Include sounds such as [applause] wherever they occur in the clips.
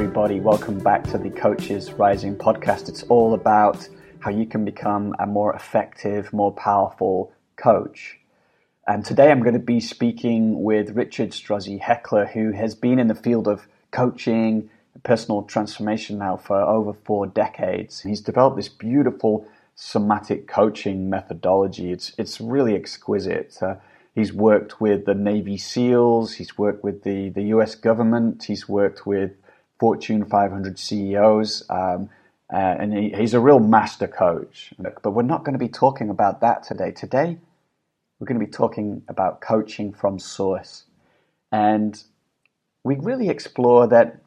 Everybody. Welcome back to the Coaches Rising podcast. It's all about how you can become a more effective, more powerful coach. And today I'm going to be speaking with Richard Strozzi Heckler, who has been in the field of coaching, personal transformation now for over four decades. He's developed this beautiful somatic coaching methodology. It's, it's really exquisite. Uh, He's worked with the Navy SEALs. He's worked with the, the US government. He's worked with Fortune 500 CEOs. Um, uh, and he, he's a real master coach. But we're not going to be talking about that today. Today, we're going to be talking about coaching from source. And we really explore that,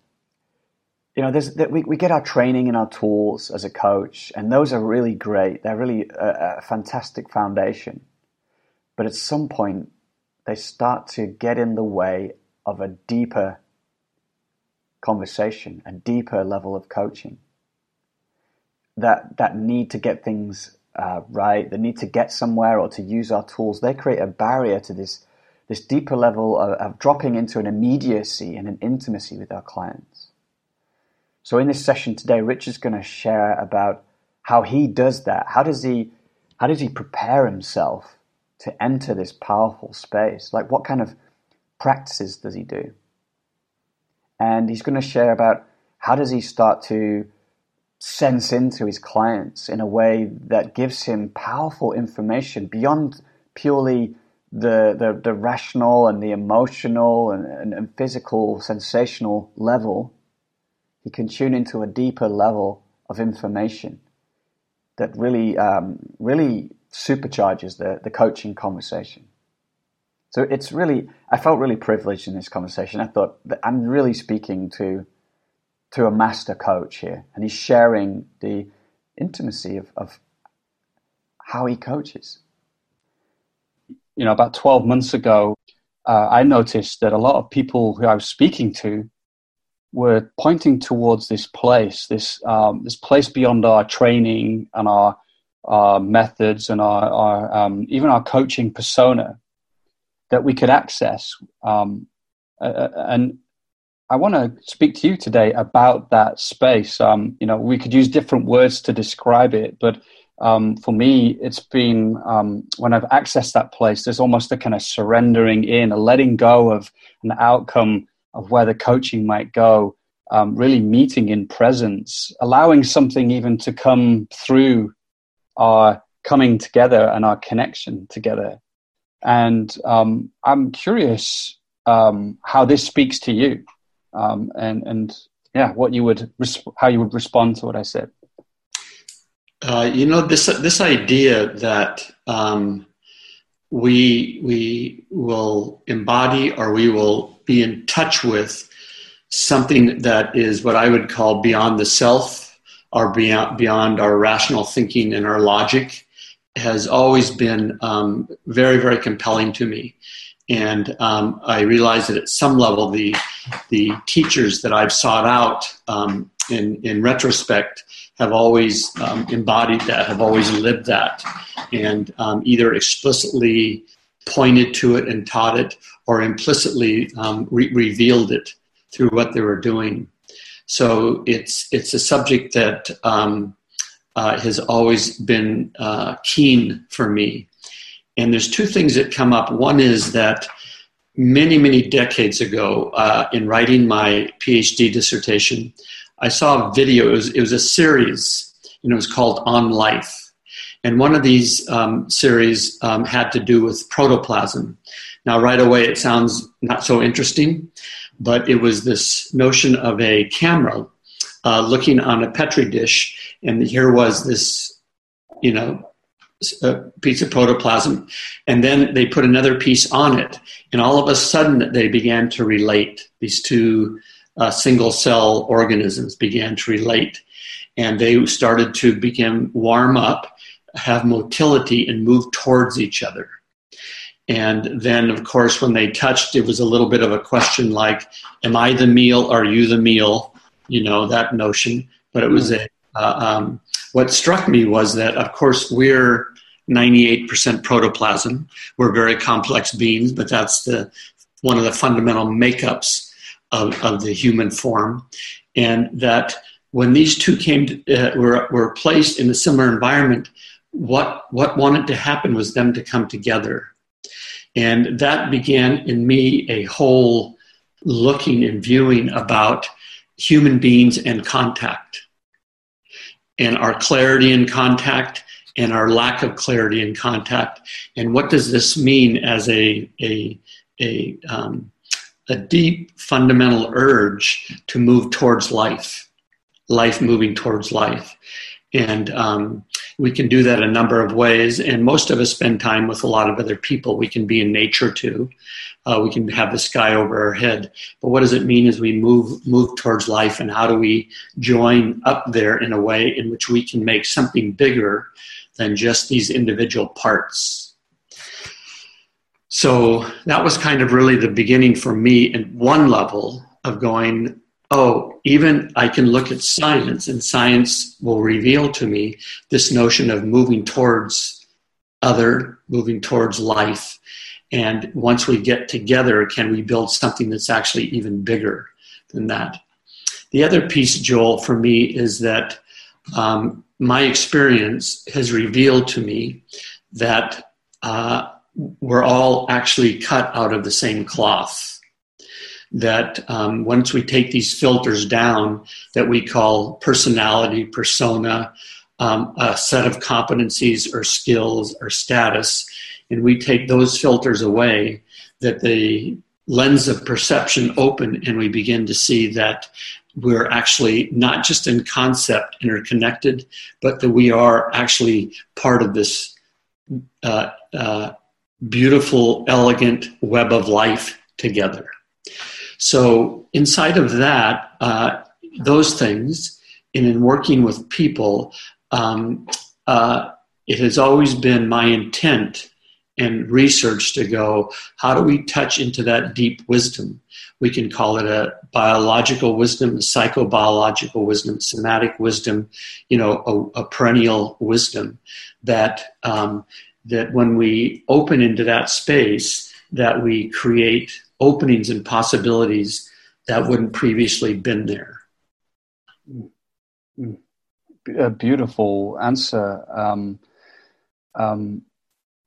you know, there's, that we, we get our training and our tools as a coach, and those are really great. They're really a, a fantastic foundation. But at some point, they start to get in the way of a deeper conversation, a deeper level of coaching. That, that need to get things uh, right, the need to get somewhere or to use our tools, they create a barrier to this, this deeper level of, of dropping into an immediacy and an intimacy with our clients. So in this session today, Rich is going to share about how he does that. How does he, how does he prepare himself to enter this powerful space? Like, what kind of practices does he do? And he's going to share about how does he start to sense into his clients in a way that gives him powerful information beyond purely the, the, the rational and the emotional and, and, and physical sensational level. He can tune into a deeper level of information that really, um, really supercharges the, the coaching conversation. So it's really, I felt really privileged in this conversation. I thought that I'm really speaking to, to a master coach here, and he's sharing the intimacy of, of how he coaches. You know, about 12 months ago, uh, I noticed that a lot of people who I was speaking to were pointing towards this place, this um, this place beyond our training and our our methods and our, our um, even our coaching persona that we could access. Um, uh, and I want to speak to you today about that space. Um, you know, we could use different words to describe it, but um, for me, it's been um, when I've accessed that place, there's almost a kind of surrendering in, a letting go of an outcome of where the coaching might go. Um, really meeting in presence, allowing something even to come through our coming together and our connection together. And um, I'm curious um, how this speaks to you, um, and and yeah, what you would how you would respond to what I said. Uh, you know this this idea that um, we we will embody or we will be in touch with something that is what I would call beyond the self or beyond, beyond our rational thinking and our logic has always been um, very, very compelling to me. And um, I realize that at some level, the, the teachers that I've sought out um, in, in retrospect have always um, embodied that, have always lived that, and um, either explicitly pointed to it and taught it, or implicitly um, re- revealed it through what they were doing. So it's it's a subject that uh, has always been uh, keen for me. And there's two things that come up. One is that many many decades ago, uh, in writing my PhD dissertation, I saw a video. It was, it was a series, and it was called On Life. And one of these um, series um, had to do with protoplasm. Now, right away, it sounds not so interesting, but it was this notion of a camera uh, looking on a petri dish, and here was this, you know, piece of protoplasm, and then they put another piece on it, and all of a sudden they began to relate. These two uh, single cell organisms began to relate, and they started to begin warm up, have motility, and move towards each other. And then, of course, when they touched, it was a little bit of a question like, Am I the meal? Are you the meal? You know, that notion. But it was hmm. a, uh, um, what struck me was that, of course, we're 98% protoplasm. We're very complex beings, but that's the one of the fundamental makeups of, of the human form, and that when these two came to, uh, were, were placed in a similar environment, what what wanted to happen was them to come together, and that began in me a whole looking and viewing about human beings and contact, and our clarity in contact, and our lack of clarity in contact, and what does this mean as a a a um, a deep fundamental urge to move towards life, life moving towards life. And um, we can do that a number of ways. And most of us spend time with a lot of other people. We can be in nature too. Uh, we can have the sky over our head. But what does it mean as we move move towards life, and how do we join up there in a way in which we can make something bigger than just these individual parts? So that was kind of really the beginning for me at one level of going, oh, even I can look at science and science will reveal to me this notion of moving towards other, moving towards life. And once we get together, can we build something that's actually even bigger than that? The other piece, Joel, for me is that um, my experience has revealed to me that uh, we're all actually cut out of the same cloth. That um, once we take these filters down, that we call personality, persona, um, a set of competencies or skills or status, and we take those filters away, that the lens of perception open and we begin to see that we're actually not just in concept interconnected, but that we are actually part of this uh, uh, beautiful, elegant web of life together. So, inside of that, uh, those things, and in working with people, um, uh, it has always been my intent and research to go, how do we touch into that deep wisdom? We can call it a biological wisdom, a psychobiological wisdom, somatic wisdom, you know, a, a perennial wisdom that um, that when we open into that space, that we create openings and possibilities that wouldn't previously been there. A beautiful answer. Um, um,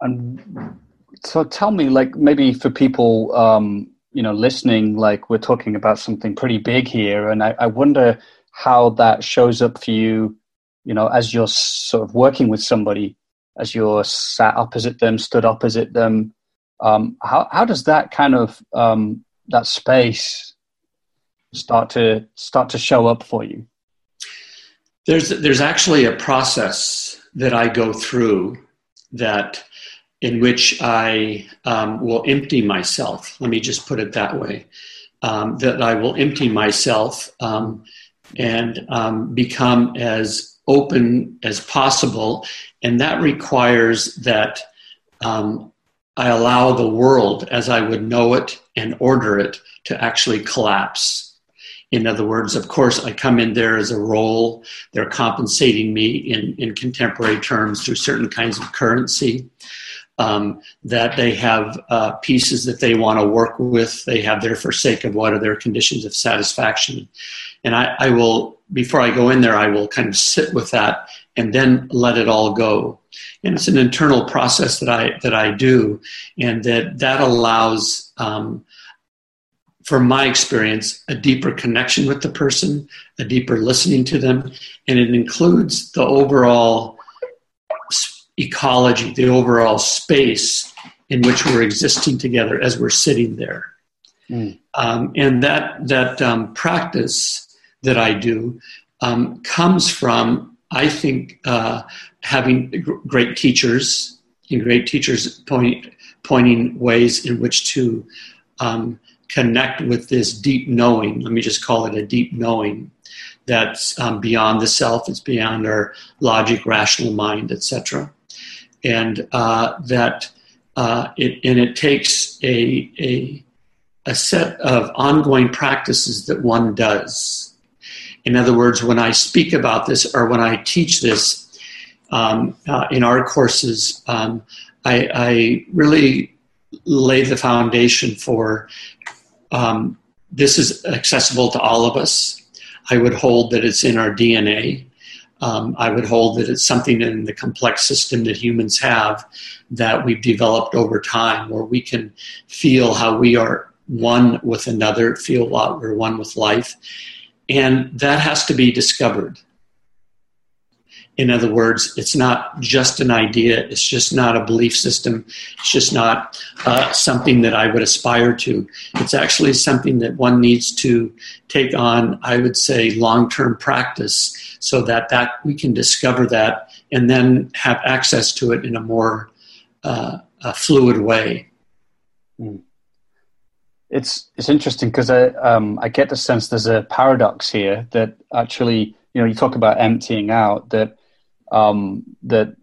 and so tell me, like maybe for people, um, you know, listening, like we're talking about something pretty big here, and I, I wonder how that shows up for you, you know, as you're sort of working with somebody as you're sat opposite them, stood opposite them. Um, how how does that kind of um, that space start to start to show up for you? There's there's actually a process that I go through that in which I um, will empty myself. Let me just put it that way. Um, that I will empty myself um, and um, become as open as possible and that requires that um, I allow the world as I would know it and order it to actually collapse. In other words, of course, I come in there as a role. They're compensating me in, in contemporary terms through certain kinds of currency. Um, that they have uh, pieces that they want to work with. They have their forsake of what are their conditions of satisfaction. And I, I will, before I go in there, I will kind of sit with that and then let it all go. And it's an internal process that I that I do, and that that allows, um, from my experience, a deeper connection with the person, a deeper listening to them, and it includes the overall ecology, the overall space in which we're existing together as we're sitting there. Mm. Um, and that that um, practice that I do um, comes from I think uh, having great teachers and great teachers point, pointing ways in which to um, connect with this deep knowing. Let me just call it a deep knowing that's um, beyond the self. It's beyond our logic, rational mind, etc. And uh, that uh, it and it takes a, a a set of ongoing practices that one does in other words, when I speak about this or when I teach this um, uh, in our courses, um, I, I, really lay the foundation for um, this is accessible to all of us. I would hold that it's in our DNA. Um, I would hold that it's something in the complex system that humans have that we've developed over time, where we can feel how we are one with another, feel what we're one with life. And that has to be discovered. In other words, it's not just an idea, it's just not a belief system, it's just not uh, something that I would aspire to. It's actually something that one needs to take on, I would say, long term practice so that, that we can discover that and then have access to it in a more uh, a fluid way. Mm. It's, it's interesting because I, um, I get the sense there's a paradox here that actually, you know, you talk about emptying out, that um, that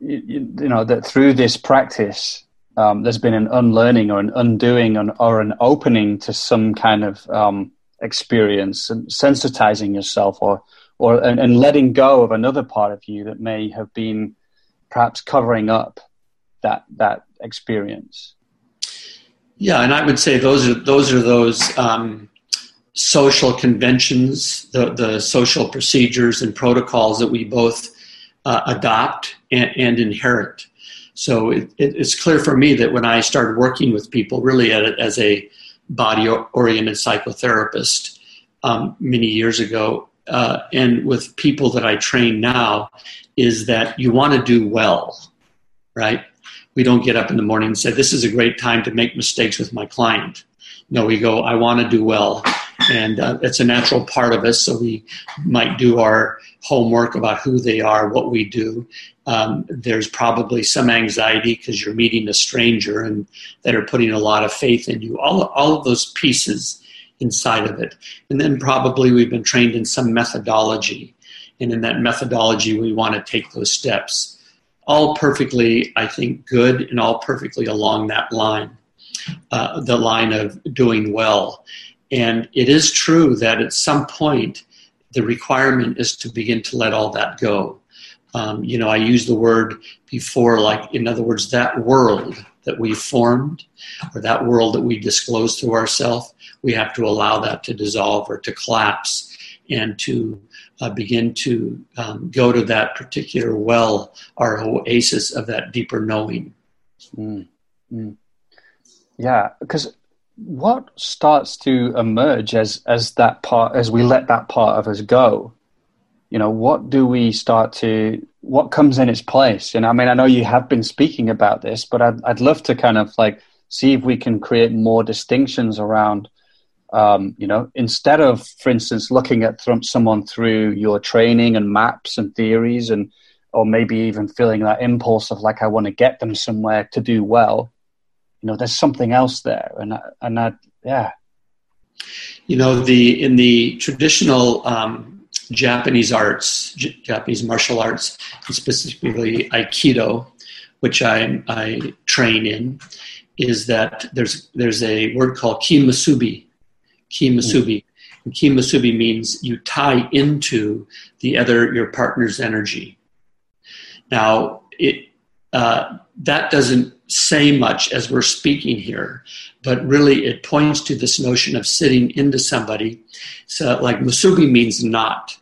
you, you, know that through this practice um, there's been an unlearning or an undoing or an opening to some kind of um, experience and sensitizing yourself or or and, and, letting go of another part of you that may have been perhaps covering up that that experience yeah and i would say those are those are those um, social conventions, the, the social procedures and protocols that we both uh, adopt and, and, inherit. So it, it, it's clear for me that when I started working with people, really as a body oriented psychotherapist um, many years ago, uh, and with people that I train now, is that you want to do well, right? We don't get up in the morning and say, This is a great time to make mistakes with my client. No, we go, I want to do well and uh, it's a natural part of us. So we might do our homework about who they are, what we do. Um, there's probably some anxiety because you're meeting a stranger and that are putting a lot of faith in you. All all of those pieces inside of it, and then probably we've been trained in some methodology, and in that methodology we want to take those steps. All perfectly, I think, good, and all perfectly along that line, uh, the line of doing well. And it is true that at some point, the requirement is to begin to let all that go. Um, you know, I used the word before, like, in other words, that world that we formed or that world that we disclose to ourselves, we have to allow that to dissolve or to collapse and to uh, begin to um, go to that particular well or oasis of that deeper knowing. Mm, mm. Yeah, because what starts to emerge as as that part as we let that part of us go you know what do we start to what comes in its place and i mean i know you have been speaking about this but i'd, I'd love to kind of like see if we can create more distinctions around um, you know instead of for instance looking at th- someone through your training and maps and theories and or maybe even feeling that impulse of like i want to get them somewhere to do well you know there's something else there. And and that yeah. You know the in the traditional um, japanese arts J- japanese martial arts specifically aikido which i i train in is that there's there's a word called kimusubi kimusubi mm. kimusubi means you tie into the other your partner's energy now it uh, that doesn't say much as we're speaking here, but really it points to this notion of sitting into somebody. So, like musubi means knot.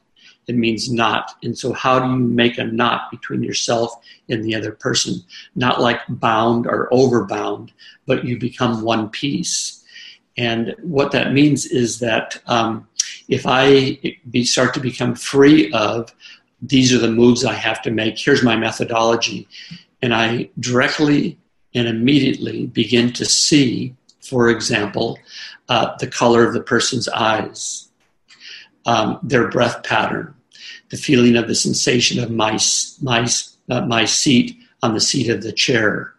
It means knot. And so, how do you make a knot between yourself and the other person? Not like bound or overbound, but you become one piece. And what that means is that um, if I be, start to become free of these are the moves I have to make, here's my methodology, and I directly and immediately begin to see, for example, uh, the color of the person's eyes, um, their breath pattern, the feeling of the sensation of my, my, uh, my seat on the seat of the chair.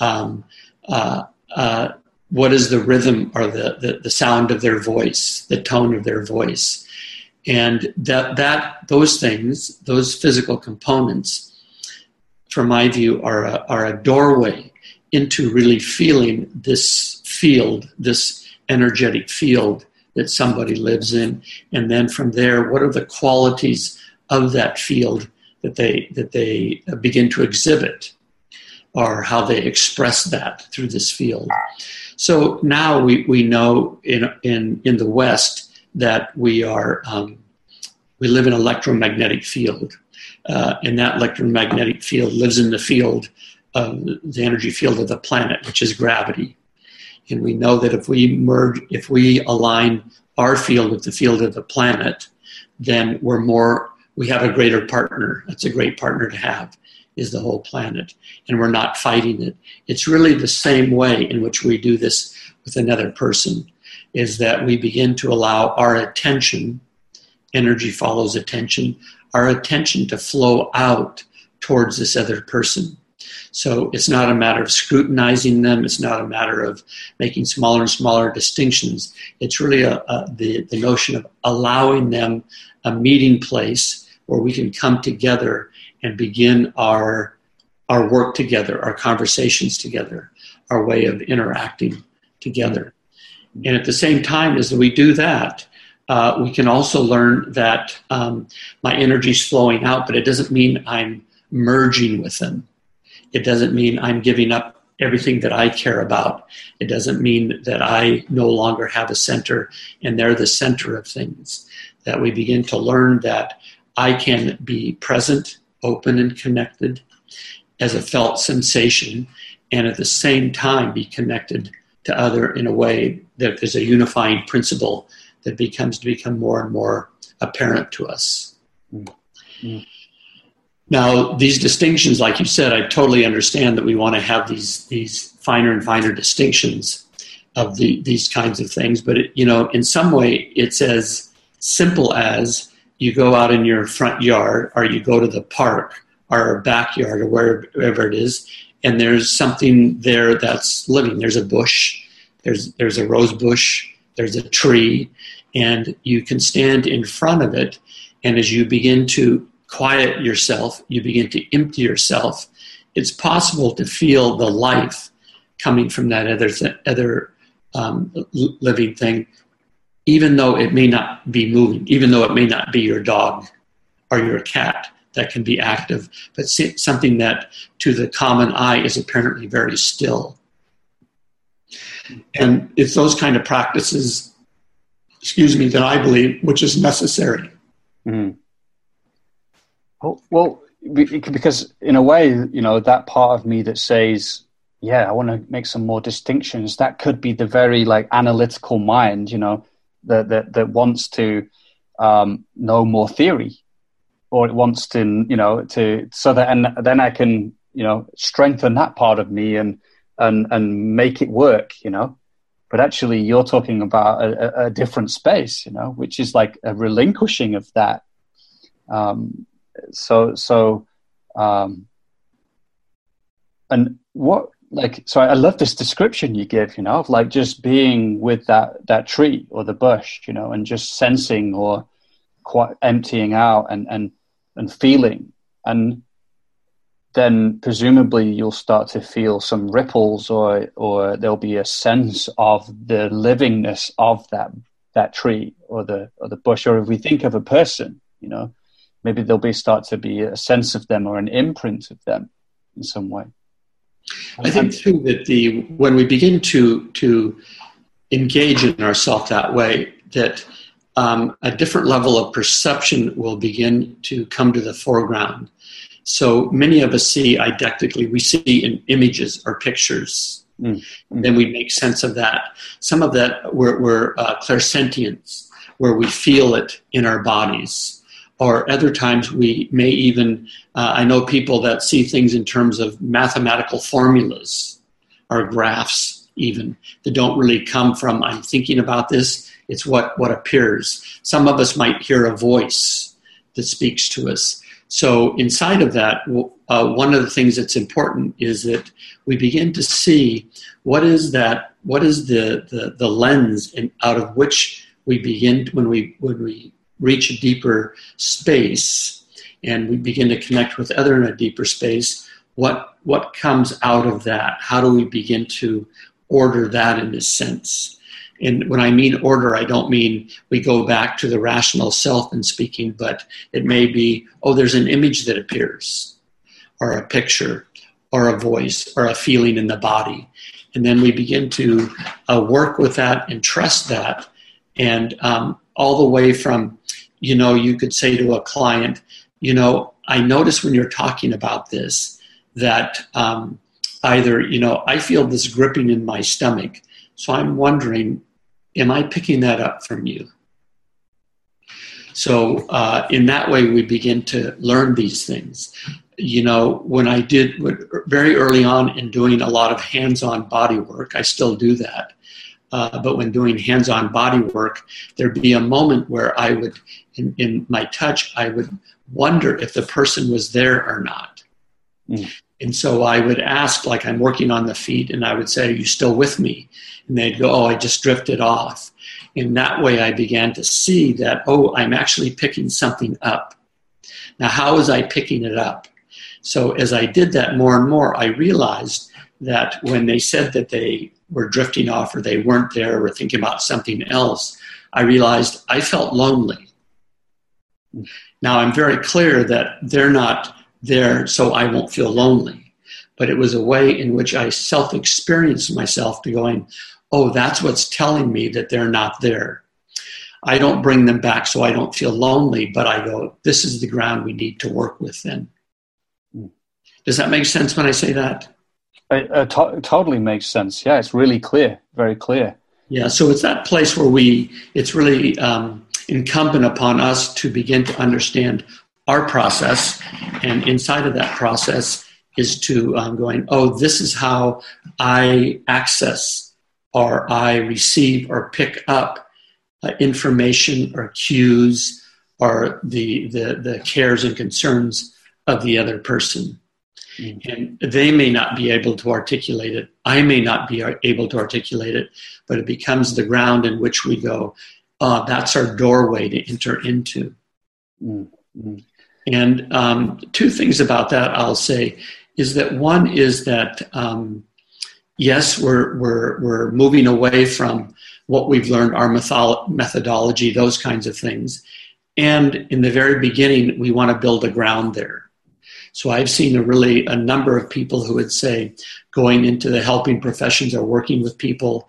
Um, uh, uh, what is the rhythm or the, the, the sound of their voice, the tone of their voice? And that, that those things, those physical components, from my view, are a, are a doorway into really feeling this field, this energetic field that somebody lives in. And then from there, what are the qualities of that field that they, that they begin to exhibit? Or how they express that through this field. So now we, we know in, in, in the West that we are, um, we live in an electromagnetic field. Uh, and that electromagnetic field lives in the field of the energy field of the planet, which is gravity. And we know that if we merge, if we align our field with the field of the planet, then we're more, we have a greater partner. That's a great partner to have, is the whole planet. And we're not fighting it. It's really the same way in which we do this with another person, is that we begin to allow our attention, energy follows attention, our attention to flow out towards this other person. So it's not a matter of scrutinizing them. It's not a matter of making smaller and smaller distinctions. It's really a, a, the, the notion of allowing them a meeting place where we can come together and begin our, our work together, our conversations together, our way of interacting together. And at the same time as we do that, uh, we can also learn that um, my energy is flowing out, but it doesn't mean I'm merging with them. It doesn't mean I'm giving up everything that I care about. It doesn't mean that I no longer have a center and they're the center of things. That we begin to learn that I can be present, open, and connected as a felt sensation, and at the same time be connected to other in a way that there's a unifying principle that becomes to become more and more apparent to us. Mm-hmm. Now, these distinctions, like you said, I totally understand that we want to have these these finer and finer distinctions of the, these kinds of things. But it, you know, in some way, it's as simple as you go out in your front yard, or you go to the park, or backyard, or wherever it is, and there's something there that's living. There's a bush, there's there's a rose bush, there's a tree, and you can stand in front of it, and as you begin to quiet yourself, you begin to empty yourself, it's possible to feel the life coming from that other, other um, living thing, even though it may not be moving, even though it may not be your dog or your cat that can be active, but something that to the common eye is apparently very still. And it's those kind of practices, excuse me, that I believe which is necessary. Mm. Well, well, because in a way, you know, that part of me that says, yeah, I want to make some more distinctions, that could be the very like analytical mind, you know, that that, that wants to um, know more theory, or it wants to, you know, to so that and then I can, you know, strengthen that part of me and and and make it work, you know. But actually, you're talking about a, a different space, you know, which is like a relinquishing of that. Um, so so um and what like so I love this description you give, you know, of like just being with that that tree or the bush, you know, and just sensing or quite emptying out and and and feeling and then presumably you'll start to feel some ripples or or there'll be a sense of the livingness of that that tree or the or the bush or if we think of a person you know maybe there'll be start to be a sense of them or an imprint of them in some way. I think too that the when we begin to to engage in ourselves that way, that um, a different level of perception will begin to come to the foreground. So many of us see eidetically, we see in images or pictures. Mm-hmm. Then we make sense of that. Some of that we're, we're uh, clairsentience, where we feel it in our bodies or other times we may even uh, i know people that see things in terms of mathematical formulas or graphs even that don't really come from i'm thinking about this it's what what appears. Some of us might hear a voice that speaks to us. So inside of that uh, one of the things that's important is that we begin to see what is that what is the the, the lens in, out of which we begin when we when we reach a deeper space and we begin to connect with other in a deeper space, what what comes out of that? How do we begin to order that in a sense? And when I mean order, I don't mean we go back to the rational self in speaking, but it may be, oh, there's an image that appears, or a picture, or a voice, or a feeling in the body. and then we begin to uh, work with that and trust that, and um, all the way from, you know, you could say to a client, you know, I notice when you're talking about this that um, either, you know, I feel this gripping in my stomach, so I'm wondering, am I picking that up from you? So uh, in that way, we begin to learn these things. You know, when I did very early on in doing a lot of hands-on body work, I still do that. Uh, but when doing hands-on body work, there'd be a moment where I would, in, in my touch, I would wonder if the person was there or not. Mm. And so I would ask, like I'm working on the feet, and I would say, Are you still with me? And they'd go, Oh, I just drifted off. In that way, I began to see that, oh, I'm actually picking something up. Now, how was I picking it up? So, as I did that more and more, I realized that when they said that they were drifting off or they weren't there or thinking about something else, I realized I felt lonely. Now, I'm very clear that they're not there so I won't feel lonely. But it was a way in which I self experienced myself to going, oh, that's what's telling me that they're not there. I don't bring them back so I don't feel lonely, but I go, this is the ground we need to work with then. Does that make sense when I say that? It uh, to- totally makes sense. Yeah, it's really clear, very clear. Yeah, so it's that place where we, it's really um, incumbent upon us to begin to understand our process. And inside of that process is to um, going, oh, this is how I access or I receive or pick up uh, information or cues or the, the, the cares and concerns of the other person. Mm-hmm. And they may not be able to articulate it. I may not be able to articulate it, but it becomes the ground in which we go, uh, that's our doorway to enter into. Mm-hmm. And um, two things about that I'll say is that one is that um, yes, we're, we're, we're moving away from what we've learned, our methodology, those kinds of things. And in the very beginning, we want to build a ground there. So I've seen a really a number of people who would say going into the helping professions or working with people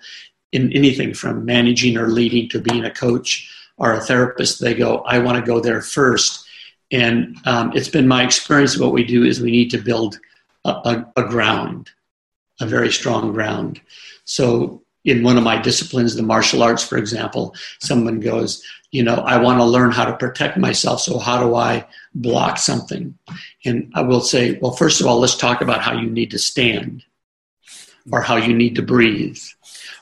in anything from managing or leading to being a coach or a therapist, they go, I want to go there first. And um, it's been my experience what we do is we need to build a, a, a ground a very strong ground. So in one of my disciplines, the martial arts, for example, someone goes, you know, I want to learn how to protect myself. So how do I block something? And I will say, well, first of all, let's talk about how you need to stand or how you need to breathe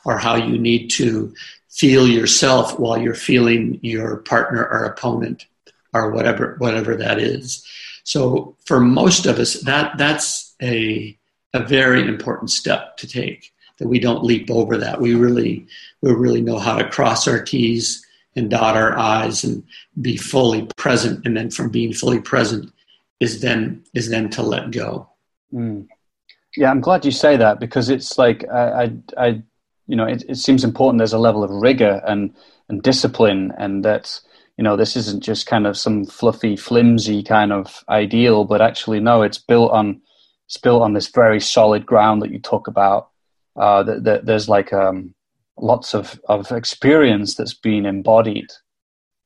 or how you need to feel yourself while you're feeling your partner or opponent or whatever, whatever that is. So for most of us, that, that's a, a very important step to take. That we don't leap over that. We really, we really know how to cross our T's and dot our I's and be fully present. And then from being fully present is then is then to let go. Mm. Yeah, I'm glad you say that because it's like I, I, I you know, it, it seems important. There's a level of rigor and and discipline, and that you know this isn't just kind of some fluffy, flimsy kind of ideal, but actually no, it's built on it's built on this very solid ground that you talk about. Uh, that, that there's like um, lots of, of experience that's been embodied,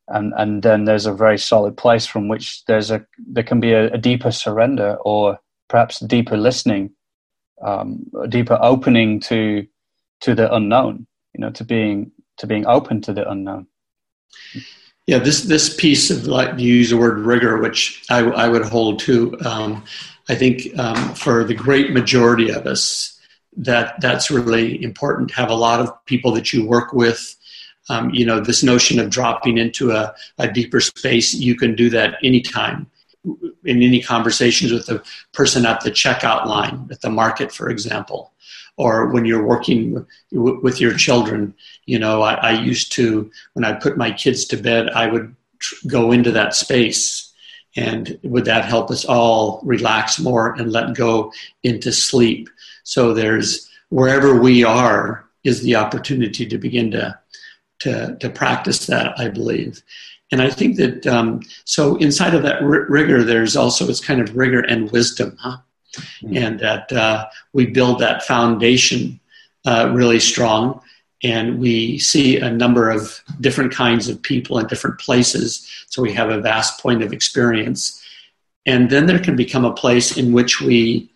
and and then there's a very solid place from which there's a there can be a, a deeper surrender or perhaps deeper listening, um, a deeper opening to to the unknown. You know, to being to being open to the unknown. Yeah, this this piece of like you use the word rigor, which I, I would hold to. Um, I think um, for the great majority of us, that that's really important. Have a lot of people that you work with. Um, you know, this notion of dropping into a, a deeper space, you can do that anytime in any conversations with the person at the checkout line at the market, for example, or when you're working with your children. You know, I, I, used to, when I put my kids to bed, I would tr- go into that space and would that help us all relax more and let go into sleep? So there's wherever we are is the opportunity to begin to to, to practice that, I believe. And I think that um, so inside of that r- rigor, there's also it's kind of rigor and wisdom, huh? Mm-hmm. And that uh, we build that foundation uh, really strong. And we see a number of different kinds of people in different places. So we have a vast point of experience. And then there can become a place in which we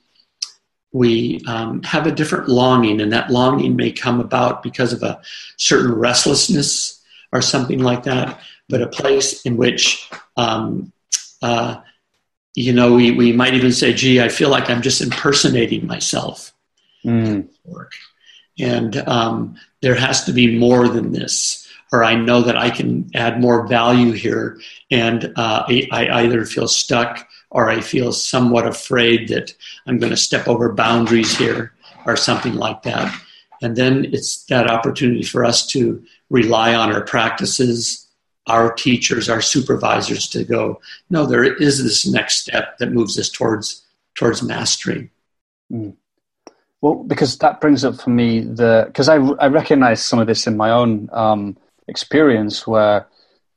we um, have a different longing, and that longing may come about because of a certain restlessness or something like that, but a place in which, um, uh, you know, we, we might even say, gee, I feel like I'm just impersonating myself. Mm. And um, there has to be more than this, or I know that I can add more value here, and uh, I, I either feel stuck or I feel somewhat afraid that I'm going to step over boundaries here or something like that. And then it's that opportunity for us to rely on our practices, our teachers, our supervisors to go, no, there is this next step that moves us towards towards mastery. Mm. Well, because that brings up for me the because I I recognize some of this in my own um, experience where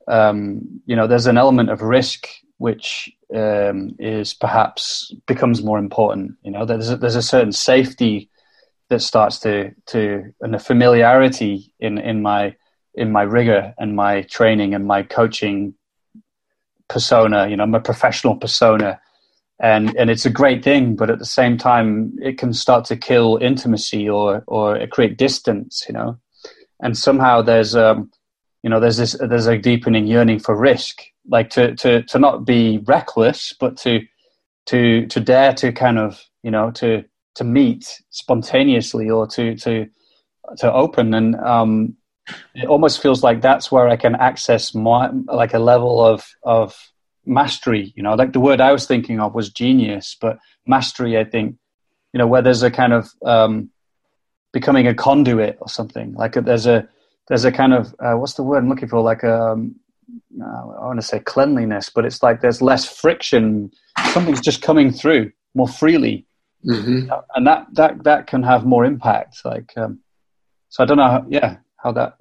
um, you know there's an element of risk which um, is perhaps becomes more important. You know, there's a, there's a certain safety that starts to to and a familiarity in in my in my rigor and my training and my coaching persona. You know, my professional persona, and and it's a great thing. But at the same time, it can start to kill intimacy or or create distance. You know, and somehow there's um you know there's this there's a deepening yearning for risk like to to to not be reckless, but to to to dare to kind of you know to to meet spontaneously or to to to open and um, it almost feels like that's where I can access my like a level of of mastery. You know, like the word I was thinking of was genius, but mastery, I think, you know, where there's a kind of um, becoming a conduit or something. Like a, there's a there's a kind of uh, what's the word I'm looking for? Like a um, I want to say cleanliness, but it's like there's less friction. Something's just coming through more freely, mm-hmm. and that that that can have more impact. Like, um, so I don't know. How, yeah, how that.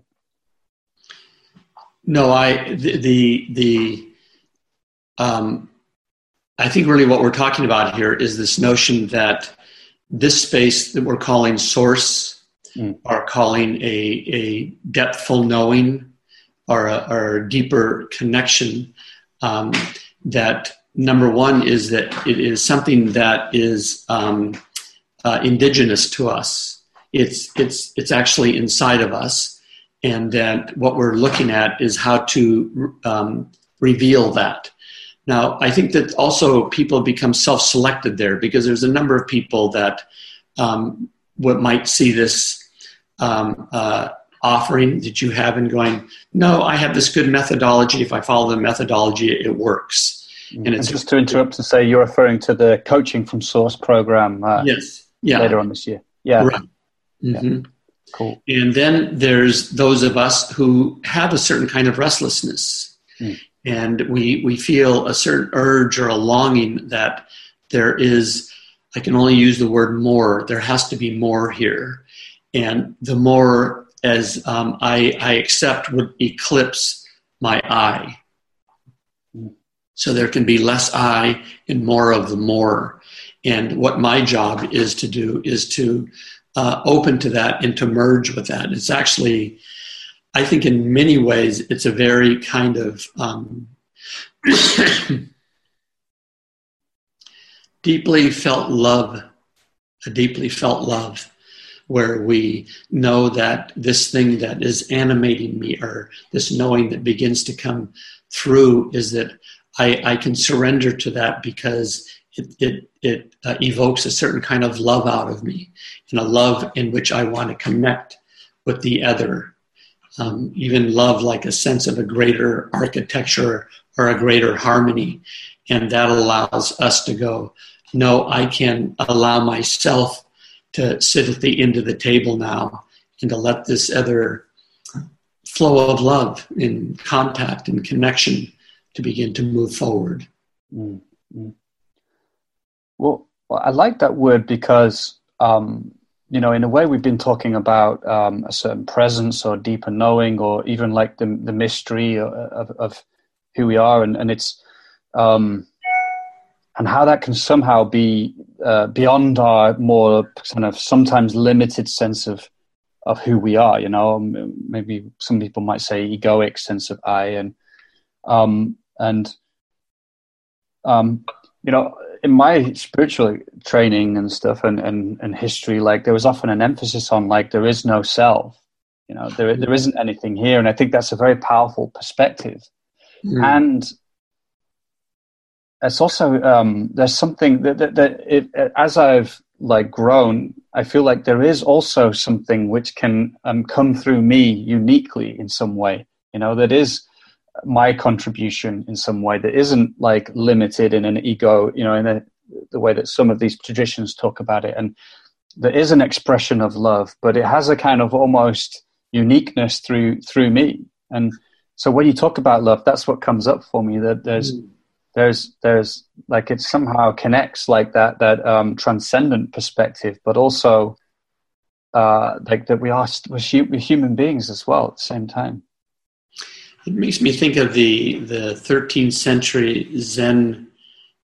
No, I the the, the um, I think really what we're talking about here is this notion that this space that we're calling source, mm. or calling a a depthful knowing or a, or a deeper connection. Um, that number one is that it is something that is um, uh, indigenous to us. It's it's it's actually inside of us, and that what we're looking at is how to um, reveal that. Now, I think that also people become self-selected there because there's a number of people that um, what might see this um, uh, offering that you have and going, no, I have this good methodology. If I follow the methodology, it works. And, and just to interrupt and say, you're referring to the coaching from Source program. Uh, yes. Yeah. Later on this year. Yeah. Right. Mm-hmm. Yeah. Cool. And then there's those of us who have a certain kind of restlessness. Mm. And we, we feel a certain urge or a longing that there is, I can only use the word more, there has to be more here. And the more as um, I, I accept would eclipse my I. So there can be less I and more of the more. And what my job is to do is to uh, open to that and to merge with that. It's actually, I think, in many ways, it's a very kind of um, [coughs] deeply felt love, a deeply felt love where we know that this thing that is animating me or this knowing that begins to come through is that I, I can surrender to that because it, it, it uh, evokes a certain kind of love out of me and a love in which I want to connect with the other. Um, even love like a sense of a greater architecture or a greater harmony. And that allows us to go, no, I can allow myself to sit at the end of the table now and to let this other flow of love and contact and connection to begin to move forward. Mm-hmm. Well, I like that word because, um, you know, in a way we've been talking about um, a certain presence or deeper knowing or even like the, the mystery of, of, of who we are. And, and it's, um, and how that can somehow be uh, beyond our more kind of sometimes limited sense of of who we are. You know, maybe some people might say egoic sense of I, and um, and um, you know, in my spiritual training and stuff and, and, and history, like there was often an emphasis on like there is no self. You know, there there isn't anything here, and I think that's a very powerful perspective. Mm. And it's also um, there's something that, that, that it, as I've like grown, I feel like there is also something which can um, come through me uniquely in some way. You know, that is my contribution in some way that isn't like limited in an ego, you know, in a, the way that some of these traditions talk about it. And there is an expression of love, but it has a kind of almost uniqueness through through me. And so when you talk about love, that's what comes up for me. That there's mm. There's there's like it somehow connects like that that um, transcendent perspective, but also uh, like that we are we're human beings as well at the same time. It makes me think of the, the 13th century Zen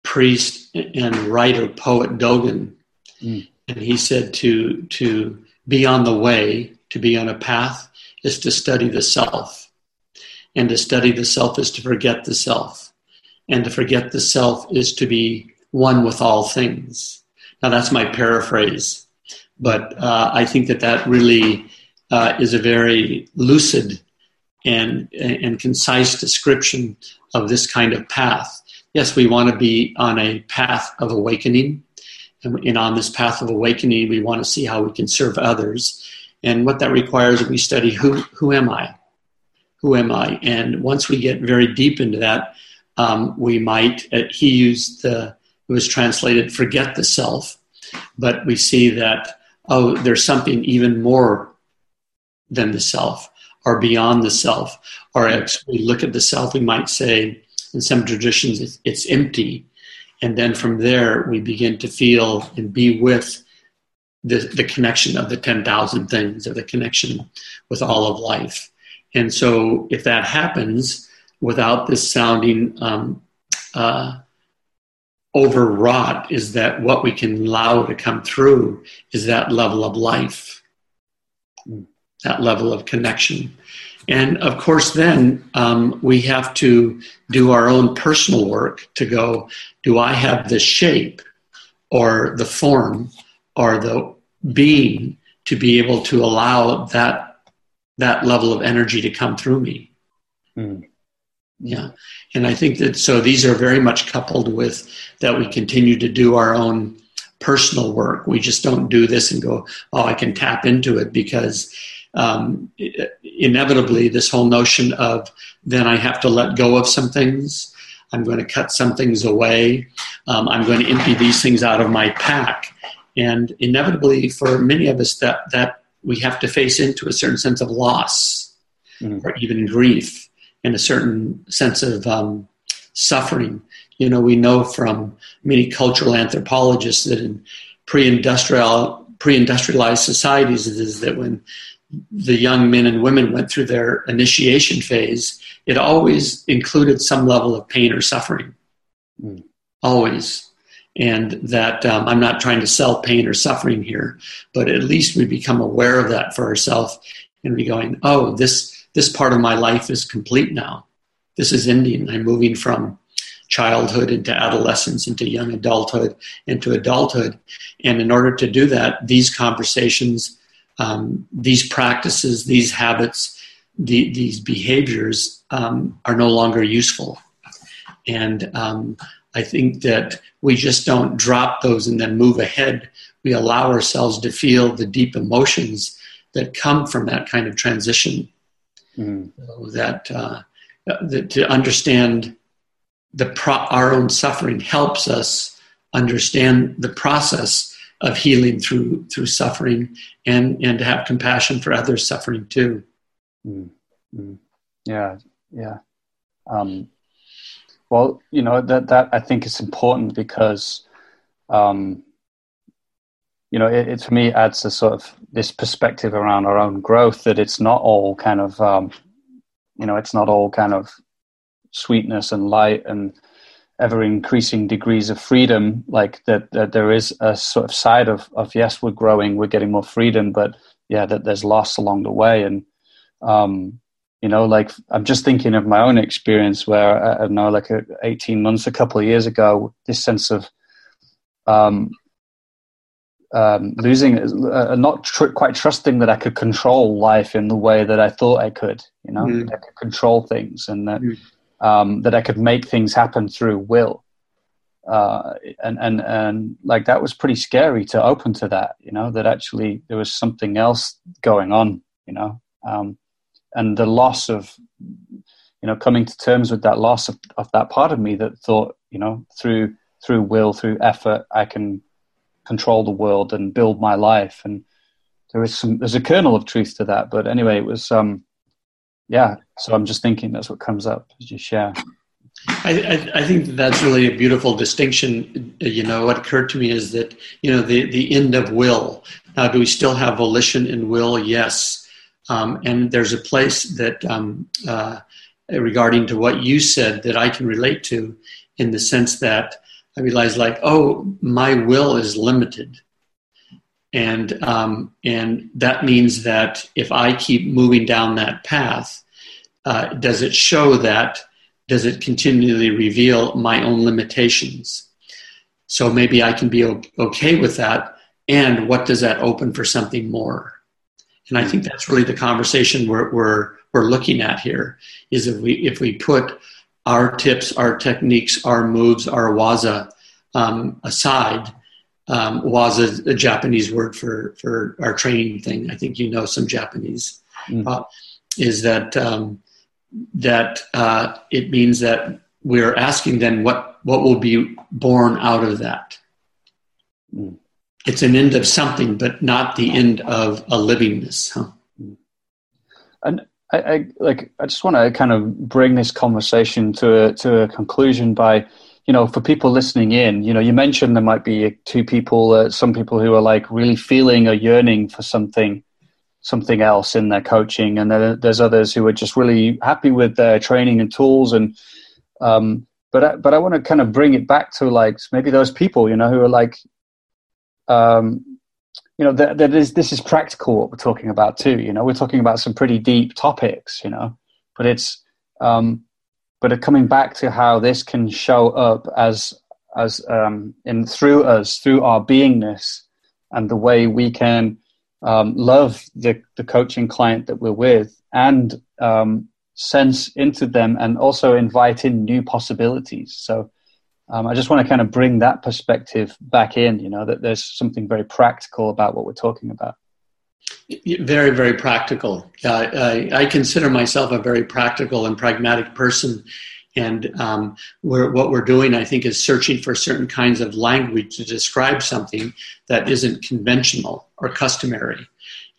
priest and writer, poet Dogen. Mm. And he said to, to be on the way, to be on a path, is to study the self. And to study the self is to forget the self. And to forget the self is to be one with all things. Now, that's my paraphrase, but uh, I think that that really uh, is a very lucid and, and concise description of this kind of path. Yes, we want to be on a path of awakening. And on this path of awakening, we want to see how we can serve others. And what that requires, we study who, who am I? Who am I? And once we get very deep into that, um, we might, uh, he used the, it was translated, forget the self. But we see that, oh, there's something even more than the self or beyond the self. Or as we look at the self, we might say, in some traditions, it's, it's empty. And then from there, we begin to feel and be with the, the connection of the 10,000 things, or the connection with all of life. And so, if that happens without this sounding um, uh, overwrought, is that what we can allow to come through is that level of life. That level of connection. And of course, then um, we have to do our own personal work to go, do I have the shape or the form or the being to be able to allow that, that level of energy to come through me? Mm. Yeah. And I think that so these are very much coupled with that we continue to do our own personal work. We just don't do this and go, oh, I can tap into it because um, inevitably this whole notion of then I have to let go of some things. I'm going to cut some things away. Um, I'm going to empty these things out of my pack. And inevitably, for many of us, that, that we have to face into a certain sense of loss mm. or even grief and a certain sense of um, suffering. You know, we know from many cultural anthropologists that in pre-industrial pre-industrialized societies is that when the young men and women went through their initiation phase, it always included some level of pain or suffering. Mm. Always. And that um, I'm not trying to sell pain or suffering here, but at least we become aware of that for ourselves and we going, oh, this this part of my life is complete now. This is ending. I'm moving from childhood into adolescence, into young adulthood, into adulthood. And in order to do that, these conversations um, these practices, these habits, the, these behaviors um, are no longer useful. And um, I think that we just don't drop those and then move ahead. We allow ourselves to feel the deep emotions that come from that kind of transition. Mm. So that, uh, that to understand the pro- our own suffering helps us understand the process of healing through through suffering and and to have compassion for others suffering too mm-hmm. yeah yeah um, well you know that that i think is important because um, you know it, it for me adds a sort of this perspective around our own growth that it's not all kind of um, you know it's not all kind of sweetness and light and ever increasing degrees of freedom like that, that there is a sort of side of, of yes we're growing we're getting more freedom but yeah, that there's loss along the way. And, um, you know, like I'm just thinking of my own experience where I, I don't know, like 18 months, a couple of years ago, this sense of, um, um, losing, uh, not tr- quite trusting that I could control life in the way that I thought I could. You know, mm. I could control things, and that mm. um, that I could make things happen through will. Uh, and and and like that was pretty scary to open to that. You know, that actually there was something else going on. You know, um, and the loss of you know coming to terms with that loss of, of that part of me that thought you know through through will through effort I can control the world and build my life. And there is some there's a kernel of truth to that. But anyway, it was um yeah. So I'm just thinking that's what comes up as you share. I, I, think that's really a beautiful distinction. You know, what occurred to me is that you know the the end of will. Now, do we still have volition and will? Yes, um, and there's a place that um, uh, regarding to what you said that I can relate to, in the sense that I realized like, oh, my will is limited. And, um, and that means that if I keep moving down that path, uh, does it show that? Does it continually reveal my own limitations? So maybe I can be okay with that. And what does that open for something more? And I think that's really the conversation we're, we're, we're looking at here is if we, if we put our tips, our techniques, our moves, our waza um, aside. Um, waza, a Japanese word for, for our training thing. I think you know some Japanese. Mm. Uh, is that um, that uh, it means that we're asking then what what will be born out of that. Mm. It's an end of something, but not the end of a livingness. Huh? And I, I, like I just want to kind of bring this conversation to a, to a conclusion by, you know, for people listening in, you know, you mentioned there might be two people, uh, some people who are like really feeling a yearning for something, something else in their coaching, and then there's others who are just really happy with their training and tools, and um, but I, but I want to kind of bring it back to like maybe those people, you know, who are like, um, you know, that, that is, this is practical what we're talking about too. You know, we're talking about some pretty deep topics, you know, but it's, um, but coming back to how this can show up as, as, um, in through us, through our beingness and the way we can, um, love the, the coaching client that we're with and, um, sense into them and also invite in new possibilities. So, um, I just want to kind of bring that perspective back in, you know, that there's something very practical about what we're talking about. Very, very practical. Uh, I, I, consider myself a very practical and pragmatic person. And um, we're, what we're doing, I think, is searching for certain kinds of language to describe something that isn't conventional or customary.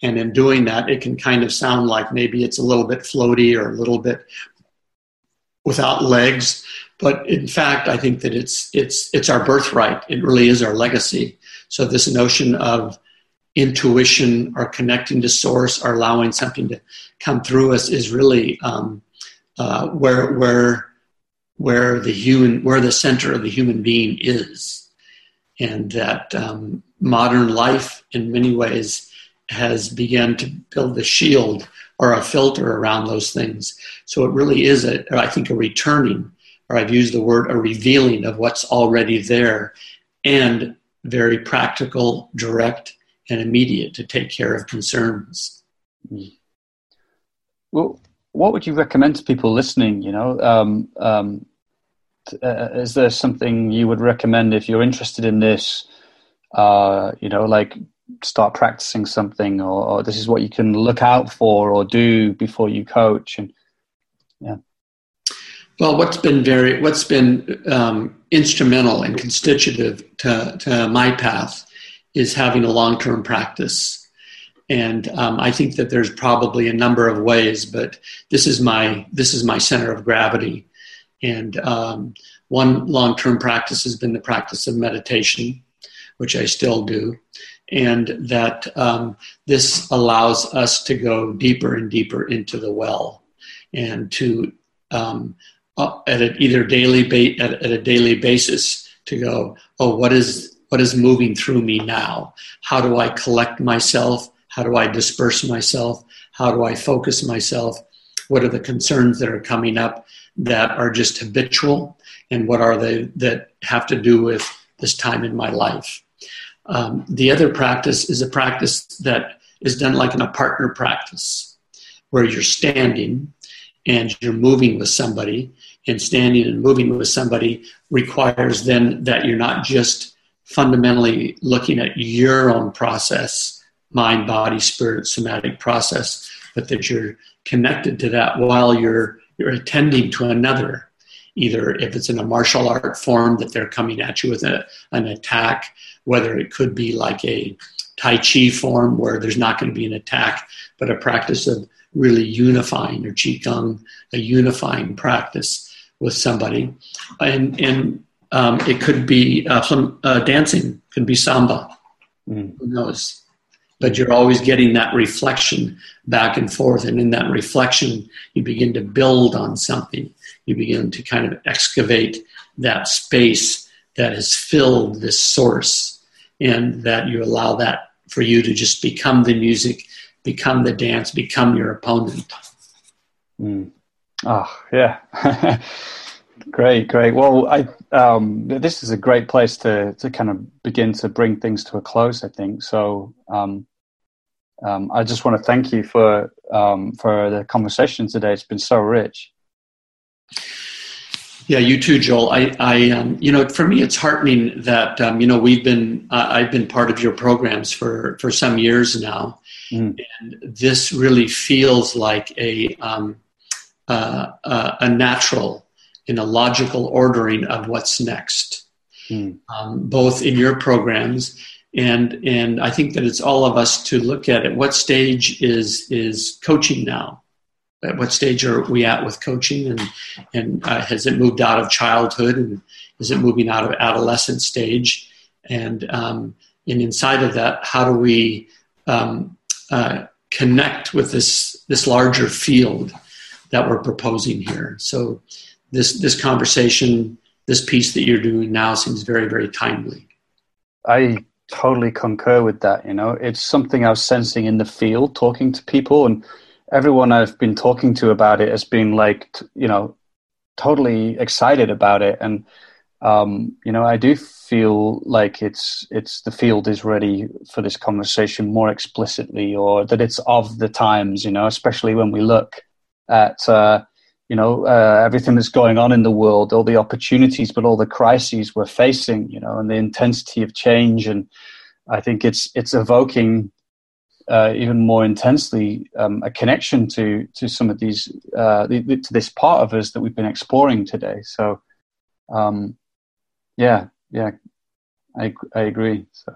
And in doing that, it can kind of sound like maybe it's a little bit floaty or a little bit without legs. But in fact, I think that it's it's it's our birthright. It really is our legacy. So this notion of intuition or connecting to source or allowing something to come through us is really um, uh, where where where the human where the center of the human being is, and that um, modern life in many ways has begun to build a shield or a filter around those things. So it really is a I think a returning or I've used the word a revealing of what's already there and very practical, direct, and immediate to take care of concerns. Mm. Well, what would you recommend to people listening? You know, um, um, uh, is there something you would recommend if you're interested in this? Uh, you know, like start practicing something, or, or, this is what you can look out for or do before you coach, and yeah. Well, what's been very, what's been um, instrumental and constitutive to, to my path is having a long-term practice. And um, I think that there's probably a number of ways, but this is my this is my center of gravity. And um, one long-term practice has been the practice of meditation, which I still do, and that um, this allows us to go deeper and deeper into the well, and to um, at a, either daily ba- at, at a daily basis to go, oh, what is what is moving through me now? How do I collect myself? How do I disperse myself? How do I focus myself? What are the concerns that are coming up that are just habitual? And what are they that have to do with this time in my life? Um, the other practice is a practice that is done like in a partner practice, where you're standing and you're moving with somebody, and standing and moving with somebody requires then that you're not just fundamentally looking at your own process, mind, body, spirit, somatic process, but that you're connected to that while you're you're attending to another either if it's in a martial art form that they're coming at you with a, an attack, whether it could be like a Tai Chi form where there's not going to be an attack, but a practice of really unifying or Qigong, a unifying practice with somebody. And, and um, it could be uh, some uh, dancing, could be samba. Mm. Who knows? But you're always getting that reflection back and forth. And in that reflection, you begin to build on something you begin to kind of excavate that space that has filled this source and that you allow that for you to just become the music become the dance become your opponent mm. Oh yeah [laughs] great great well i um, this is a great place to to kind of begin to bring things to a close i think so um, um, I just want to thank you for um, for the conversation today. It's been so rich. Yeah, you too, Joel. I, I um, you know, for me, it's heartening that um, you know we've been uh, I've been part of your programs for for some years now, mm. and this really feels like a um, uh, uh, a natural in a logical ordering of what's next, mm. both in your programs and and I think that it's all of us to look at at what stage is is coaching now? At what stage are we at with coaching? And and uh, has it moved out of childhood? And is it moving out of adolescent stage? And um, and inside of that how do we um, uh, connect with this this larger field that we're proposing here. So this this conversation this piece that you're doing now seems very very timely. I totally concur with that you know. It's something i was sensing in the field talking to people and everyone I've been talking to about it has been like, you know, totally excited about it. And, um, you know, I do feel like it's, it's the field is ready for this conversation more explicitly or that it's of the times, you know, especially when we look at, uh, you know, uh, everything that's going on in the world, all the opportunities, but all the crises we're facing, you know, and the intensity of change. And I think it's, it's evoking uh, even more intensely um, a connection to to some of these uh, the, to this part of us that we've been exploring today. So, um, yeah, yeah, I I agree. So.